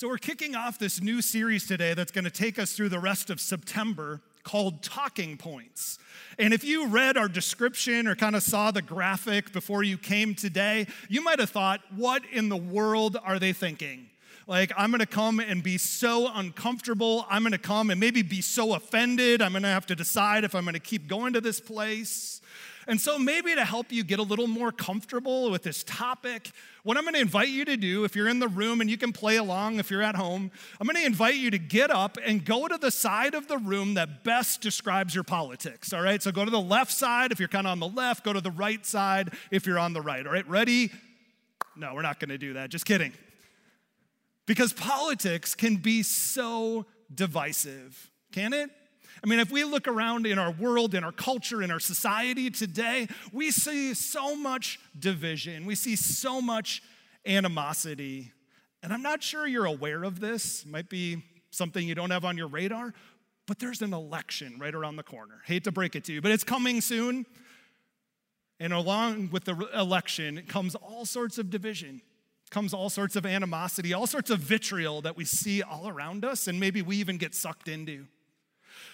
So, we're kicking off this new series today that's going to take us through the rest of September called Talking Points. And if you read our description or kind of saw the graphic before you came today, you might have thought, what in the world are they thinking? Like, I'm gonna come and be so uncomfortable. I'm gonna come and maybe be so offended. I'm gonna have to decide if I'm gonna keep going to this place. And so, maybe to help you get a little more comfortable with this topic, what I'm going to invite you to do, if you're in the room and you can play along if you're at home, I'm going to invite you to get up and go to the side of the room that best describes your politics. All right, so go to the left side if you're kind of on the left, go to the right side if you're on the right. All right, ready? No, we're not going to do that. Just kidding. Because politics can be so divisive, can it? I mean, if we look around in our world, in our culture, in our society today, we see so much division. We see so much animosity. And I'm not sure you're aware of this. Might be something you don't have on your radar, but there's an election right around the corner. Hate to break it to you, but it's coming soon. And along with the election comes all sorts of division, comes all sorts of animosity, all sorts of vitriol that we see all around us, and maybe we even get sucked into.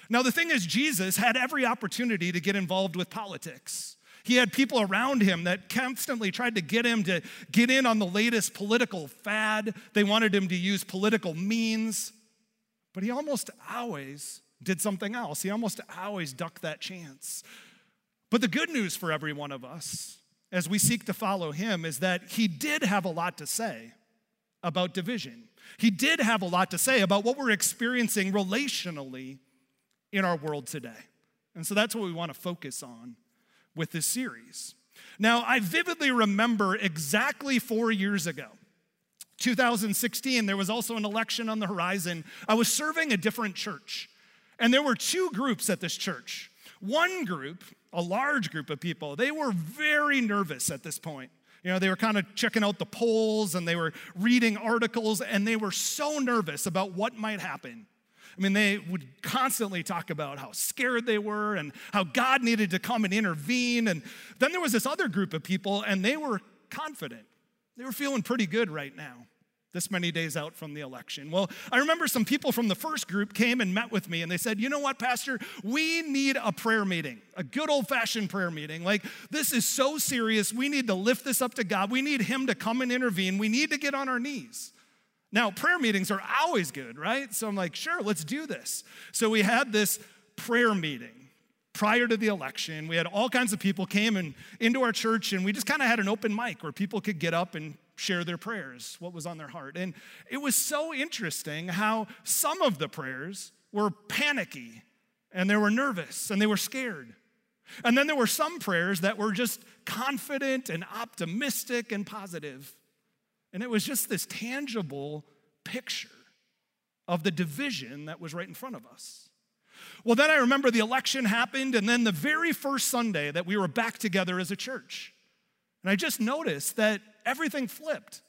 Now, the thing is, Jesus had every opportunity to get involved with politics. He had people around him that constantly tried to get him to get in on the latest political fad. They wanted him to use political means, but he almost always did something else. He almost always ducked that chance. But the good news for every one of us as we seek to follow him is that he did have a lot to say about division. He did have a lot to say about what we're experiencing relationally in our world today. And so that's what we want to focus on with this series. Now, I vividly remember exactly four years ago, 2016, there was also an election on the horizon. I was serving a different church, and there were two groups at this church. One group, a large group of people, they were very nervous at this point. You know, they were kind of checking out the polls and they were reading articles, and they were so nervous about what might happen. I mean, they would constantly talk about how scared they were and how God needed to come and intervene. And then there was this other group of people, and they were confident. They were feeling pretty good right now, this many days out from the election. Well, I remember some people from the first group came and met with me, and they said, You know what, Pastor? We need a prayer meeting, a good old fashioned prayer meeting. Like, this is so serious. We need to lift this up to God. We need Him to come and intervene. We need to get on our knees. Now, prayer meetings are always good, right? So I'm like, sure, let's do this. So we had this prayer meeting prior to the election. We had all kinds of people came and into our church, and we just kind of had an open mic where people could get up and share their prayers, what was on their heart. And it was so interesting how some of the prayers were panicky and they were nervous and they were scared. And then there were some prayers that were just confident and optimistic and positive. And it was just this tangible picture of the division that was right in front of us. Well, then I remember the election happened, and then the very first Sunday that we were back together as a church. And I just noticed that everything flipped.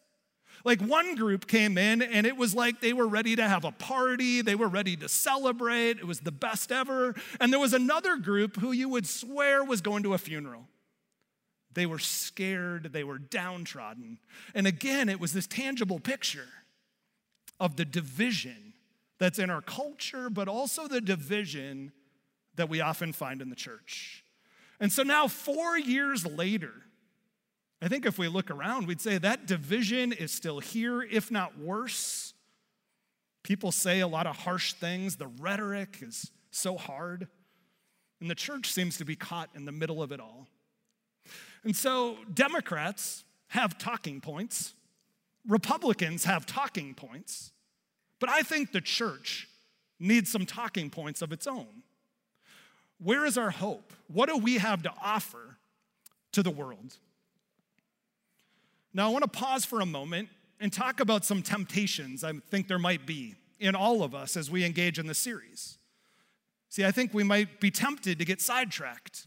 Like one group came in, and it was like they were ready to have a party, they were ready to celebrate, it was the best ever. And there was another group who you would swear was going to a funeral. They were scared, they were downtrodden. And again, it was this tangible picture of the division that's in our culture, but also the division that we often find in the church. And so now, four years later, I think if we look around, we'd say that division is still here, if not worse. People say a lot of harsh things, the rhetoric is so hard. And the church seems to be caught in the middle of it all. And so Democrats have talking points, Republicans have talking points, but I think the church needs some talking points of its own. Where is our hope? What do we have to offer to the world? Now, I want to pause for a moment and talk about some temptations I think there might be in all of us as we engage in this series. See, I think we might be tempted to get sidetracked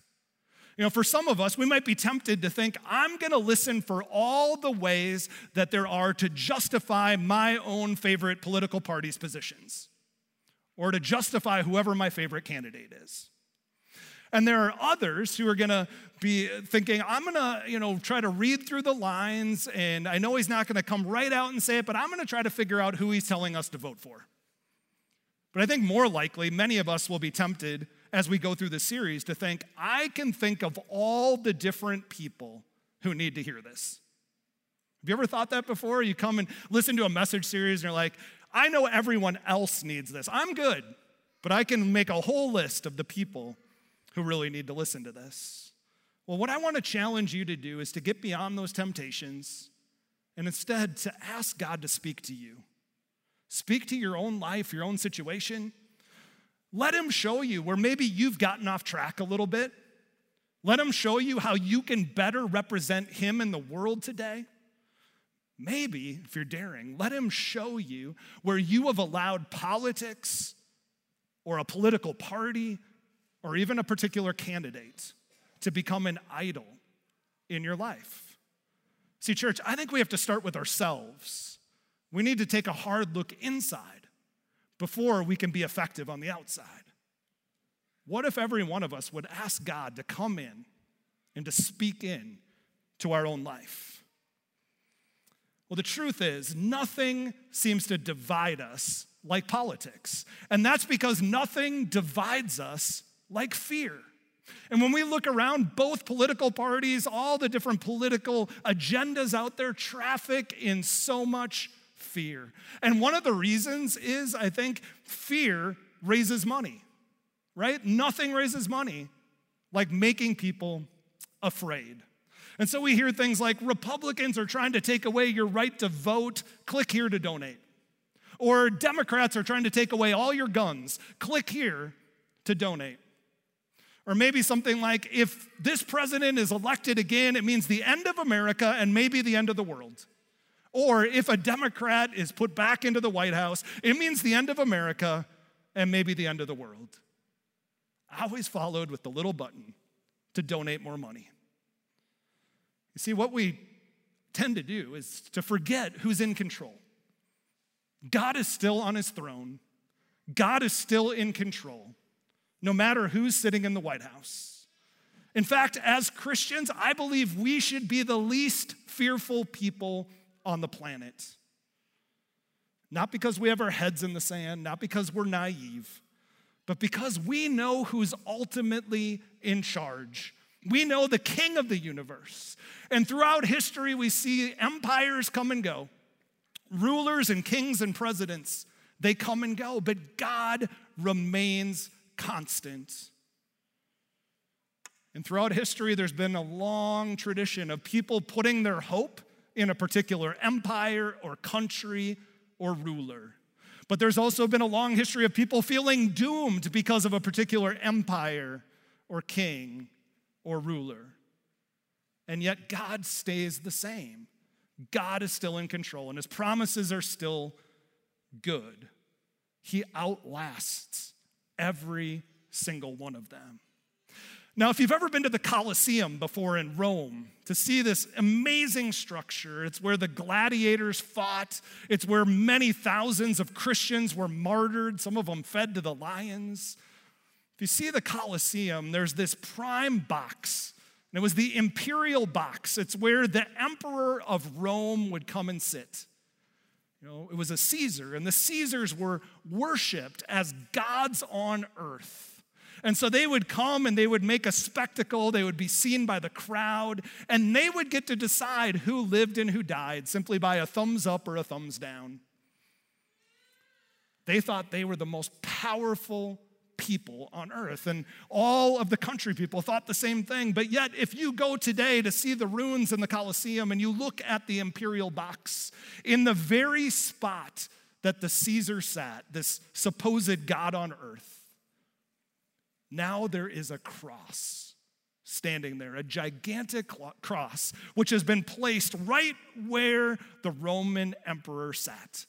you know, for some of us, we might be tempted to think, I'm going to listen for all the ways that there are to justify my own favorite political party's positions or to justify whoever my favorite candidate is. And there are others who are going to be thinking, I'm going to, you know, try to read through the lines and I know he's not going to come right out and say it, but I'm going to try to figure out who he's telling us to vote for. But I think more likely, many of us will be tempted as we go through this series to think, I can think of all the different people who need to hear this. Have you ever thought that before? You come and listen to a message series and you're like, I know everyone else needs this. I'm good, but I can make a whole list of the people who really need to listen to this. Well, what I want to challenge you to do is to get beyond those temptations and instead to ask God to speak to you. Speak to your own life, your own situation. Let Him show you where maybe you've gotten off track a little bit. Let Him show you how you can better represent Him in the world today. Maybe, if you're daring, let Him show you where you have allowed politics or a political party or even a particular candidate to become an idol in your life. See, church, I think we have to start with ourselves. We need to take a hard look inside before we can be effective on the outside. What if every one of us would ask God to come in and to speak in to our own life? Well, the truth is, nothing seems to divide us like politics. And that's because nothing divides us like fear. And when we look around, both political parties, all the different political agendas out there traffic in so much fear. And one of the reasons is, I think, fear raises money, right? Nothing raises money like making people afraid. And so we hear things like Republicans are trying to take away your right to vote, click here to donate. Or Democrats are trying to take away all your guns, click here to donate. Or maybe something like if this president is elected again, it means the end of America and maybe the end of the world. Or if a Democrat is put back into the White House, it means the end of America and maybe the end of the world. I Always followed with the little button to donate more money. You see, what we tend to do is to forget who's in control. God is still on his throne, God is still in control no matter who's sitting in the White House. In fact, as Christians, I believe we should be the least fearful people on the planet. Not because we have our heads in the sand, not because we're naive, but because we know who's ultimately in charge. We know the king of the universe. And throughout history, we see empires come and go, rulers and kings and presidents, they come and go, but God remains constant. And throughout history, there's been a long tradition of people putting their hope in a particular empire or country or ruler. But there's also been a long history of people feeling doomed because of a particular empire or king or ruler. And yet, God stays the same. God is still in control, and his promises are still good. He outlasts every single one of them. Now, if you've ever been to the Colosseum before in Rome to see this amazing structure, it's where the gladiators fought, it's where many thousands of Christians were martyred, some of them fed to the lions. If you see the Colosseum, there's this prime box, and it was the imperial box. It's where the emperor of Rome would come and sit. You know, it was a Caesar, and the Caesars were worshiped as gods on earth. And so they would come and they would make a spectacle, they would be seen by the crowd, and they would get to decide who lived and who died simply by a thumbs up or a thumbs down. They thought they were the most powerful people on earth. And all of the country people thought the same thing. But yet, if you go today to see the ruins in the Colosseum and you look at the imperial box, in the very spot that the Caesar sat, this supposed God on earth, now there is a cross standing there, a gigantic cross, which has been placed right where the Roman emperor sat.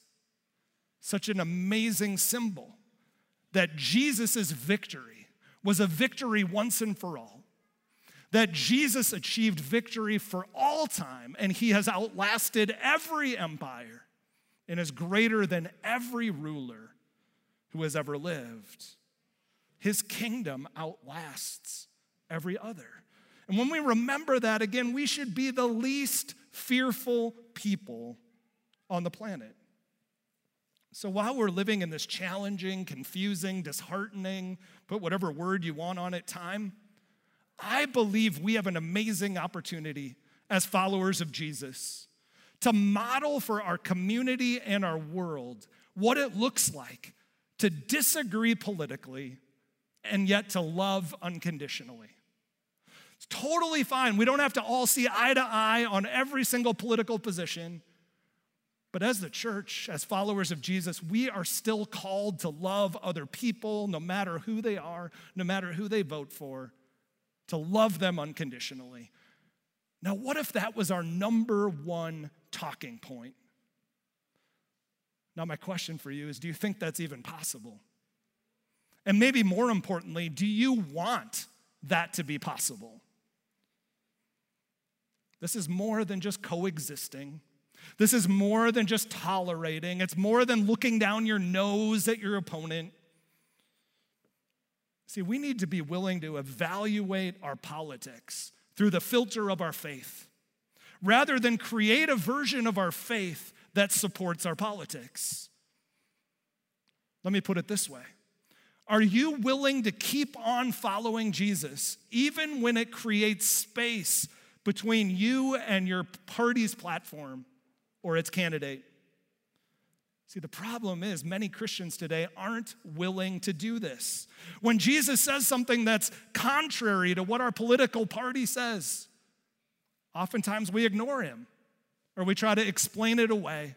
Such an amazing symbol that Jesus' victory was a victory once and for all. That Jesus achieved victory for all time, and he has outlasted every empire and is greater than every ruler who has ever lived. His kingdom outlasts every other. And when we remember that, again, we should be the least fearful people on the planet. So while we're living in this challenging, confusing, disheartening, put whatever word you want on it time, I believe we have an amazing opportunity as followers of Jesus to model for our community and our world what it looks like to disagree politically and yet to love unconditionally. It's totally fine. We don't have to all see eye to eye on every single political position. But as the church, as followers of Jesus, we are still called to love other people, no matter who they are, no matter who they vote for, to love them unconditionally. Now, what if that was our number one talking point? Now, my question for you is do you think that's even possible? And maybe more importantly, do you want that to be possible? This is more than just coexisting. This is more than just tolerating. It's more than looking down your nose at your opponent. See, we need to be willing to evaluate our politics through the filter of our faith rather than create a version of our faith that supports our politics. Let me put it this way Are you willing to keep on following Jesus even when it creates space between you and your party's platform or its candidate? See, the problem is many Christians today aren't willing to do this. When Jesus says something that's contrary to what our political party says, oftentimes we ignore him or we try to explain it away.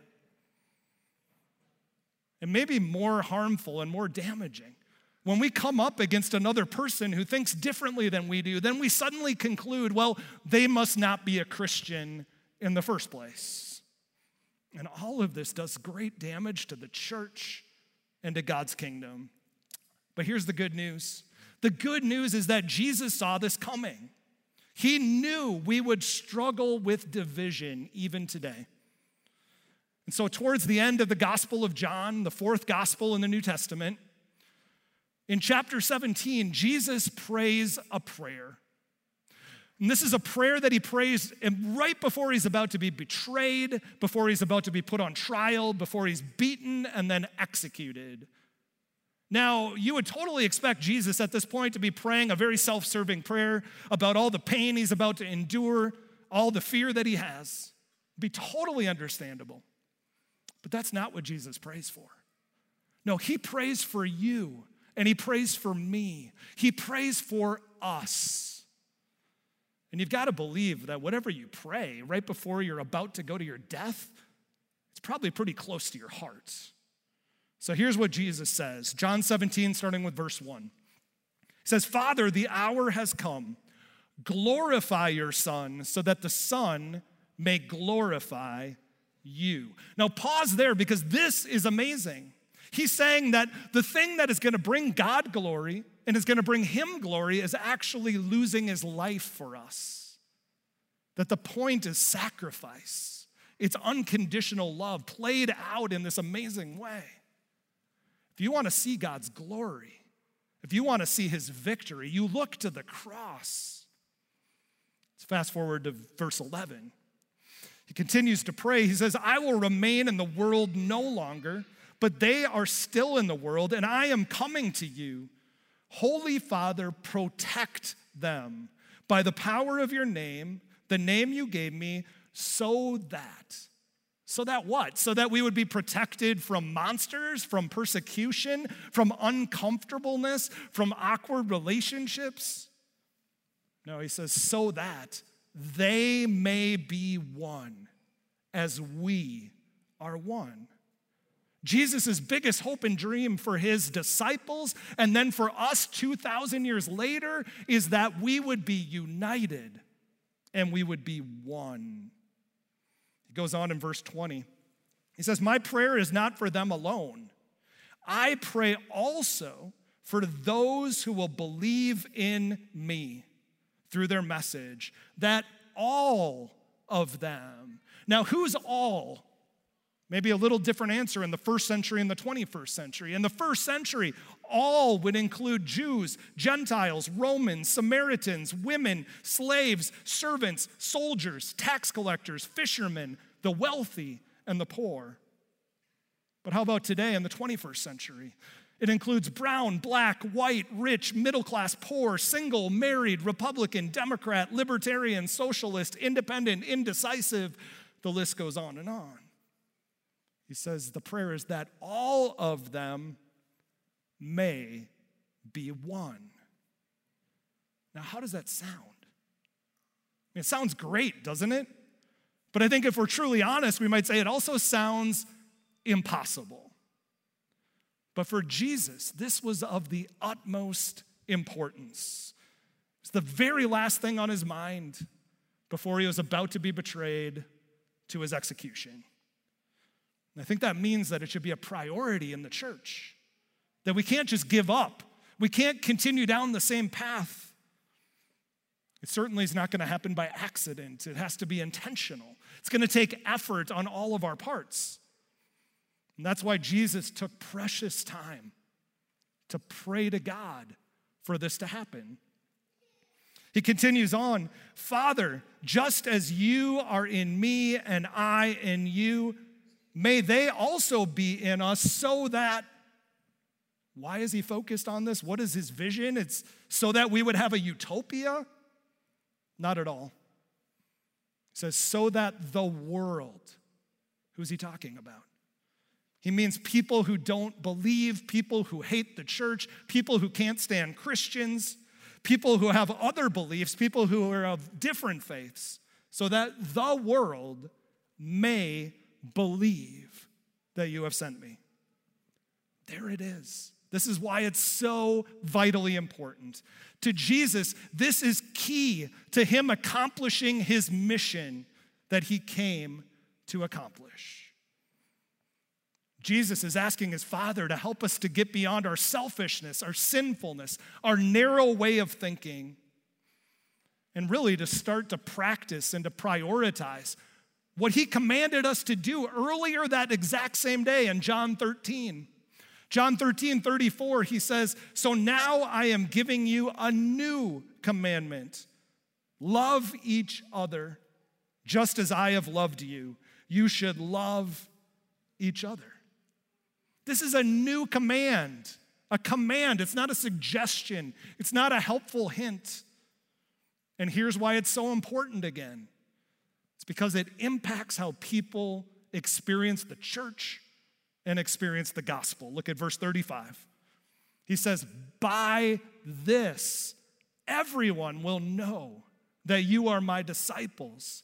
It may be more harmful and more damaging. When we come up against another person who thinks differently than we do, then we suddenly conclude, well, they must not be a Christian in the first place. And all of this does great damage to the church and to God's kingdom. But here's the good news the good news is that Jesus saw this coming. He knew we would struggle with division even today. And so, towards the end of the Gospel of John, the fourth Gospel in the New Testament, in chapter 17, Jesus prays a prayer. And this is a prayer that he prays right before he's about to be betrayed, before he's about to be put on trial, before he's beaten and then executed. Now, you would totally expect Jesus at this point to be praying a very self serving prayer about all the pain he's about to endure, all the fear that he has. It'd be totally understandable. But that's not what Jesus prays for. No, he prays for you and he prays for me. He prays for us. And you've got to believe that whatever you pray right before you're about to go to your death, it's probably pretty close to your heart. So here's what Jesus says John 17, starting with verse 1. He says, Father, the hour has come. Glorify your Son so that the Son may glorify you. Now, pause there because this is amazing. He's saying that the thing that is going to bring God glory and is going to bring him glory is actually losing his life for us. That the point is sacrifice, it's unconditional love played out in this amazing way. If you want to see God's glory, if you want to see his victory, you look to the cross. Let's fast forward to verse 11. He continues to pray. He says, I will remain in the world no longer, but they are still in the world, and I am coming to you. Holy Father, protect them by the power of your name, the name you gave me, so that. So that what? So that we would be protected from monsters, from persecution, from uncomfortableness, from awkward relationships? No, he says, so that they may be one as we are one. Jesus' biggest hope and dream for his disciples and then for us 2,000 years later is that we would be united and we would be one. He goes on in verse 20. He says, My prayer is not for them alone. I pray also for those who will believe in me through their message, that all of them. Now, who's all? Maybe a little different answer in the first century and the 21st century. In the first century, All would include Jews, Gentiles, Romans, Samaritans, women, slaves, servants, soldiers, tax collectors, fishermen, the wealthy, and the poor. But how about today in the 21st century? It includes brown, black, white, rich, middle class, poor, single, married, Republican, Democrat, Libertarian, Socialist, Independent, Indecisive. The list goes on and on. He says the prayer is that all of them may be one. Now, how does that sound? It sounds great, doesn't it? But I think if we're truly honest, we might say it also sounds impossible. But for Jesus, this was of the utmost importance. It's the very last thing on his mind before he was about to be betrayed to his execution. And I think that means that it should be a priority in the church, that we can't just give up. We can't continue down the same path. It certainly is not going to happen by accident. It has to be intentional. It's going to take effort on all of our parts. And that's why Jesus took precious time to pray to God for this to happen. He continues on Father, just as you are in me and I in you, may they also be in us so that. Why is he focused on this? What is his vision? It's so that we would have a utopia? Not at all. He says, so that the world, who's he talking about? He means people who don't believe, people who hate the church, people who can't stand Christians, people who have other beliefs, people who are of different faiths, so that the world may believe that you have sent me. There it is. This is why it's so vitally important. To Jesus, this is key to him accomplishing his mission that he came to accomplish. Jesus is asking his Father to help us to get beyond our selfishness, our sinfulness, our narrow way of thinking, and really to start to practice and to prioritize what he commanded us to do earlier that exact same day in John 13. John 13, 34, he says, So now I am giving you a new commandment love each other just as I have loved you. You should love each other. This is a new command, a command. It's not a suggestion, it's not a helpful hint. And here's why it's so important again it's because it impacts how people experience the church and experience the gospel. Look at verse 35. He says, By this, everyone will know that you are my disciples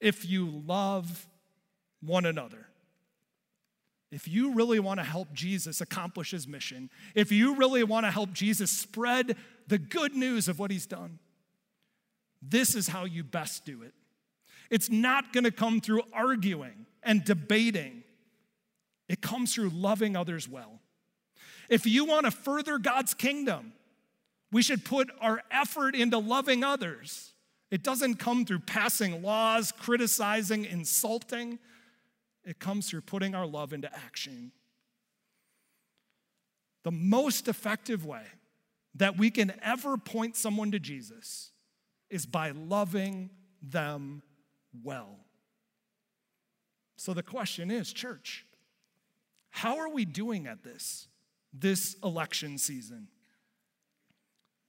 if you love one another. If you really want to help Jesus accomplish his mission, if you really want to help Jesus spread the good news of what he's done, this is how you best do it. It's not going to come through arguing and debating, it comes through loving others well. If you want to further God's kingdom, we should put our effort into loving others. It doesn't come through passing laws, criticizing, insulting. It comes through putting our love into action. The most effective way that we can ever point someone to Jesus is by loving them well. So the question is, church, how are we doing at this, this election season?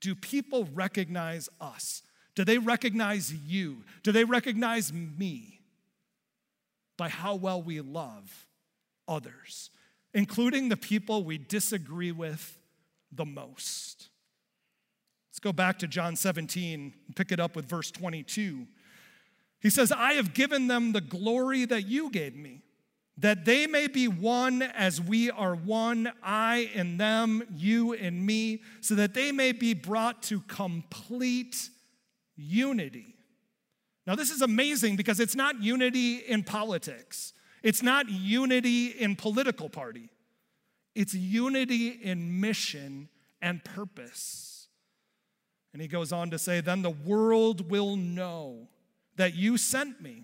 Do people recognize us? Do they recognize you? Do they recognize me? by how well we love others, including the people we disagree with the most. Let's go back to John 17 and pick it up with verse 22. He says, I have given them the glory that you gave me, that they may be one as we are one, I and them, you and me, so that they may be brought to complete unity. Now, this is amazing because it's not unity in politics, it's not unity in political party, it's unity in mission and purpose. And he goes on to say, Then the world will know that you sent me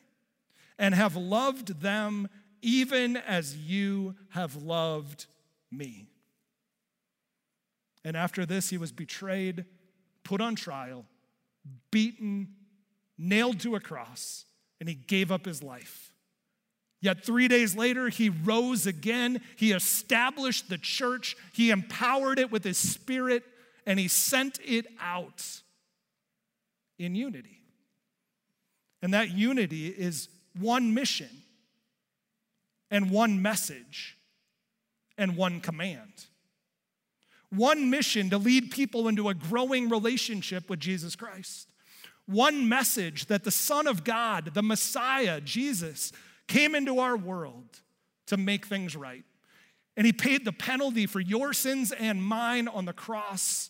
and have loved them even as you have loved me. And after this, he was betrayed, put on trial, beaten, nailed to a cross, and he gave up his life. Yet three days later, he rose again. He established the church, he empowered it with his spirit, and he sent it out in unity. And that unity is one mission and one message and one command. One mission to lead people into a growing relationship with Jesus Christ. One message that the Son of God, the Messiah, Jesus, came into our world to make things right. And he paid the penalty for your sins and mine on the cross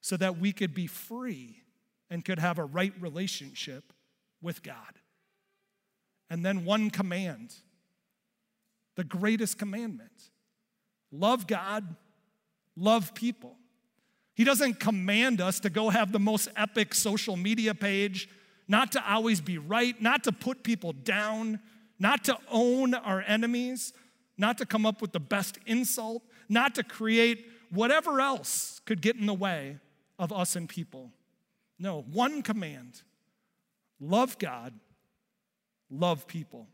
so that we could be free and could have a right relationship with God. And then one command, the greatest commandment love God, love people. He doesn't command us to go have the most epic social media page, not to always be right, not to put people down, not to own our enemies, not to come up with the best insult, not to create whatever else could get in the way of us and people. No, one command love God, love people.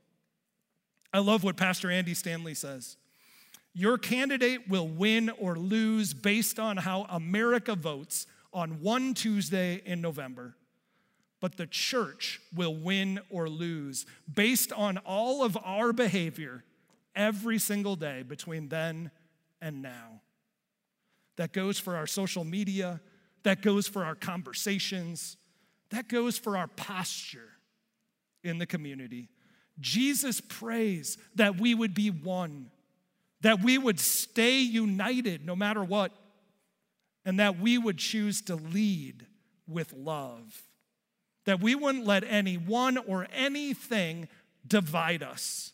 I love what Pastor Andy Stanley says. Your candidate will win or lose based on how America votes on one Tuesday in November. But the church will win or lose based on all of our behavior every single day between then and now. That goes for our social media, that goes for our conversations, that goes for our posture in the community. Jesus prays that we would be one, that we would stay united no matter what, and that we would choose to lead with love. That we wouldn't let anyone or anything divide us.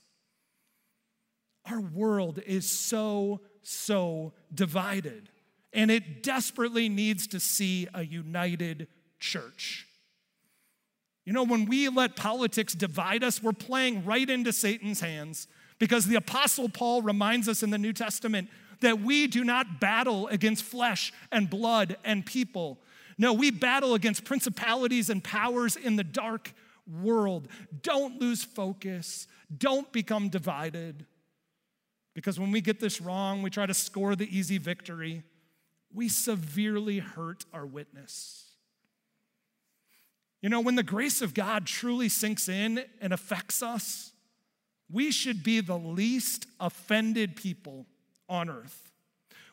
Our world is so, so divided, and it desperately needs to see a united church. You know, when we let politics divide us, we're playing right into Satan's hands because the Apostle Paul reminds us in the New Testament that we do not battle against flesh and blood and people. No, we battle against principalities and powers in the dark world. Don't lose focus, don't become divided. Because when we get this wrong, we try to score the easy victory, we severely hurt our witness. You know, when the grace of God truly sinks in and affects us, we should be the least offended people on earth.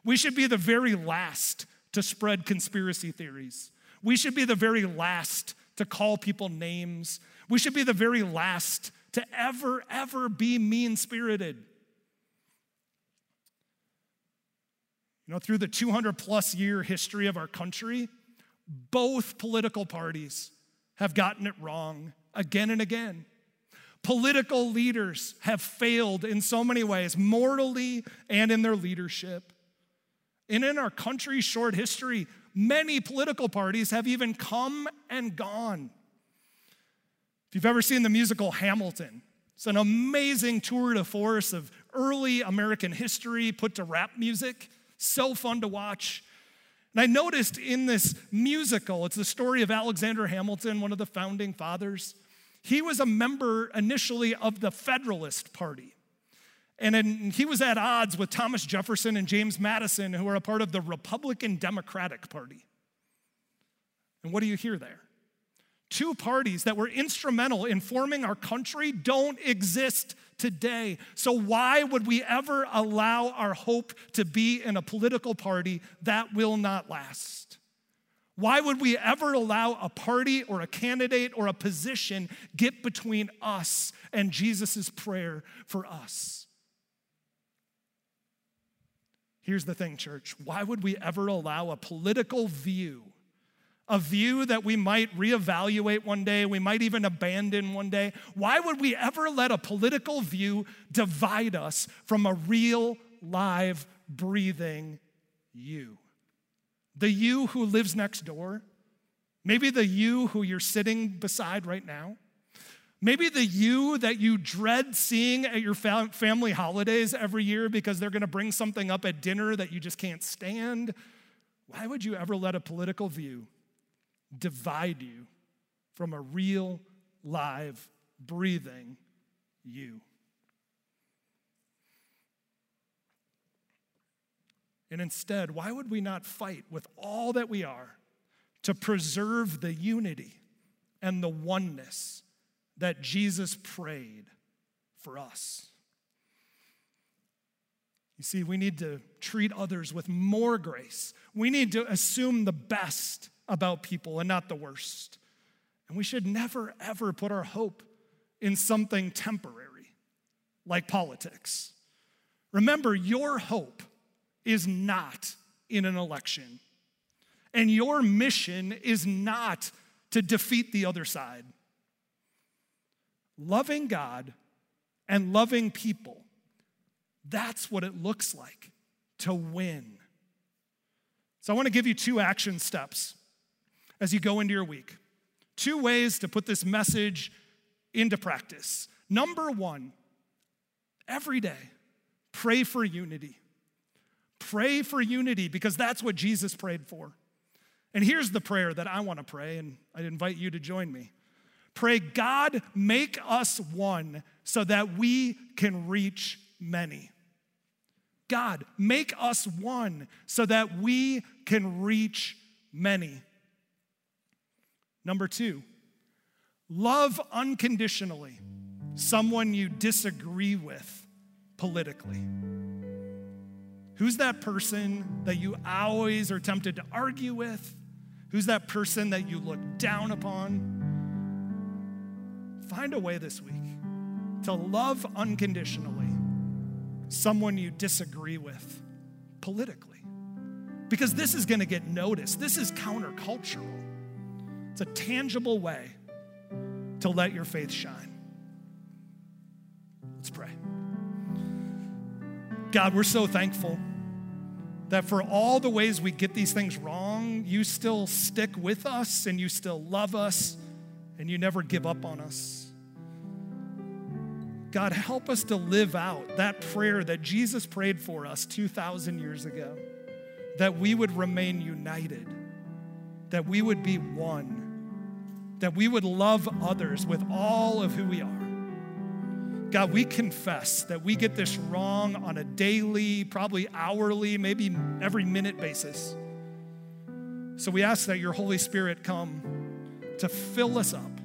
We should be the very last to spread conspiracy theories. We should be the very last to call people names. We should be the very last to ever, ever be mean spirited. You know, through the 200 plus year history of our country, both political parties have gotten it wrong again and again. Political leaders have failed in so many ways, mortally and in their leadership. And in our country's short history, many political parties have even come and gone. If you've ever seen the musical Hamilton, it's an amazing tour de force of early American history put to rap music. So fun to watch. And I noticed in this musical, it's the story of Alexander Hamilton, one of the founding fathers. He was a member initially of the Federalist Party. And in, he was at odds with Thomas Jefferson and James Madison, who are a part of the Republican Democratic Party. And what do you hear there? Two parties that were instrumental in forming our country don't exist today. So, why would we ever allow our hope to be in a political party that will not last? Why would we ever allow a party or a candidate or a position get between us and Jesus' prayer for us? Here's the thing, church. Why would we ever allow a political view a view that we might reevaluate one day, we might even abandon one day. Why would we ever let a political view divide us from a real, live, breathing you? The you who lives next door, maybe the you who you're sitting beside right now. Maybe the you that you dread seeing at your family holidays every year because they're gonna bring something up at dinner that you just can't stand Why would you ever let a political view divide you from a real, live, breathing you? And instead, why would we not fight with all that we are to preserve the unity and the oneness that Jesus prayed for us? You see, we need to treat others with more grace. We need to assume the best about people and not the worst. And we should never, ever put our hope in something temporary, like politics. Remember, your hope is not in an election, and your mission is not to defeat the other side. Loving God and loving people that's what it looks like to win. So, I want to give you two action steps as you go into your week. Two ways to put this message into practice. Number one, every day, pray for unity. Pray for unity because that's what Jesus prayed for. And here's the prayer that I want to pray, and I invite you to join me. Pray, God, make us one so that we can reach many. God, make us one so that we can reach many. Number two, love unconditionally someone you disagree with politically. Who's that person that you always are tempted to argue with? Who's that person that you look down upon? Find a way this week to love unconditionally someone you disagree with politically. Because this is going to get noticed. This is countercultural. It's a tangible way to let your faith shine. Let's pray. God, we're so thankful that for all the ways we get these things wrong, you still stick with us and you still love us and you never give up on us. God, help us to live out that prayer that Jesus prayed for us 2,000 years ago, that we would remain united, that we would be one, that we would love others with all of who we are. God, we confess that we get this wrong on a daily, probably hourly, maybe every minute basis. So we ask that your Holy Spirit come to fill us up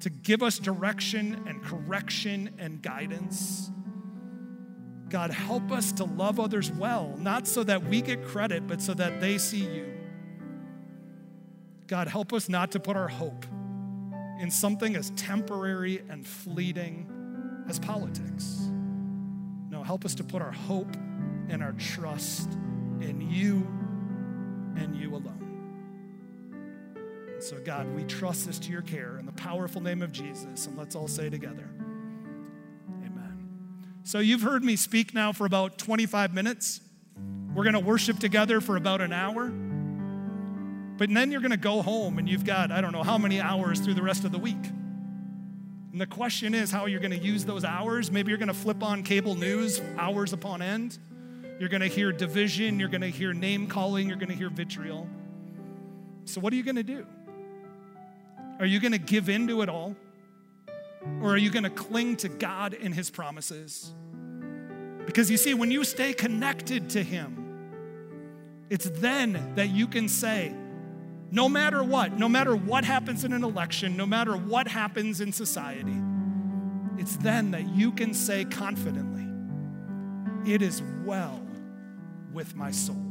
to give us direction and correction and guidance. God, help us to love others well, not so that we get credit, but so that they see you. God, help us not to put our hope in something as temporary and fleeting as politics. No, help us to put our hope and our trust in you and you alone. So, God, we trust this to your care in the powerful name of Jesus. And let's all say together, Amen. So, you've heard me speak now for about 25 minutes. We're going to worship together for about an hour. But then you're going to go home and you've got, I don't know how many hours through the rest of the week. And the question is how you're going to use those hours. Maybe you're going to flip on cable news hours upon end. You're going to hear division, you're going to hear name calling, you're going to hear vitriol. So, what are you going to do? Are you going to give in to it all? Or are you going to cling to God and His promises? Because you see, when you stay connected to Him, it's then that you can say, no matter what, no matter what happens in an election, no matter what happens in society, it's then that you can say confidently, It is well with my soul.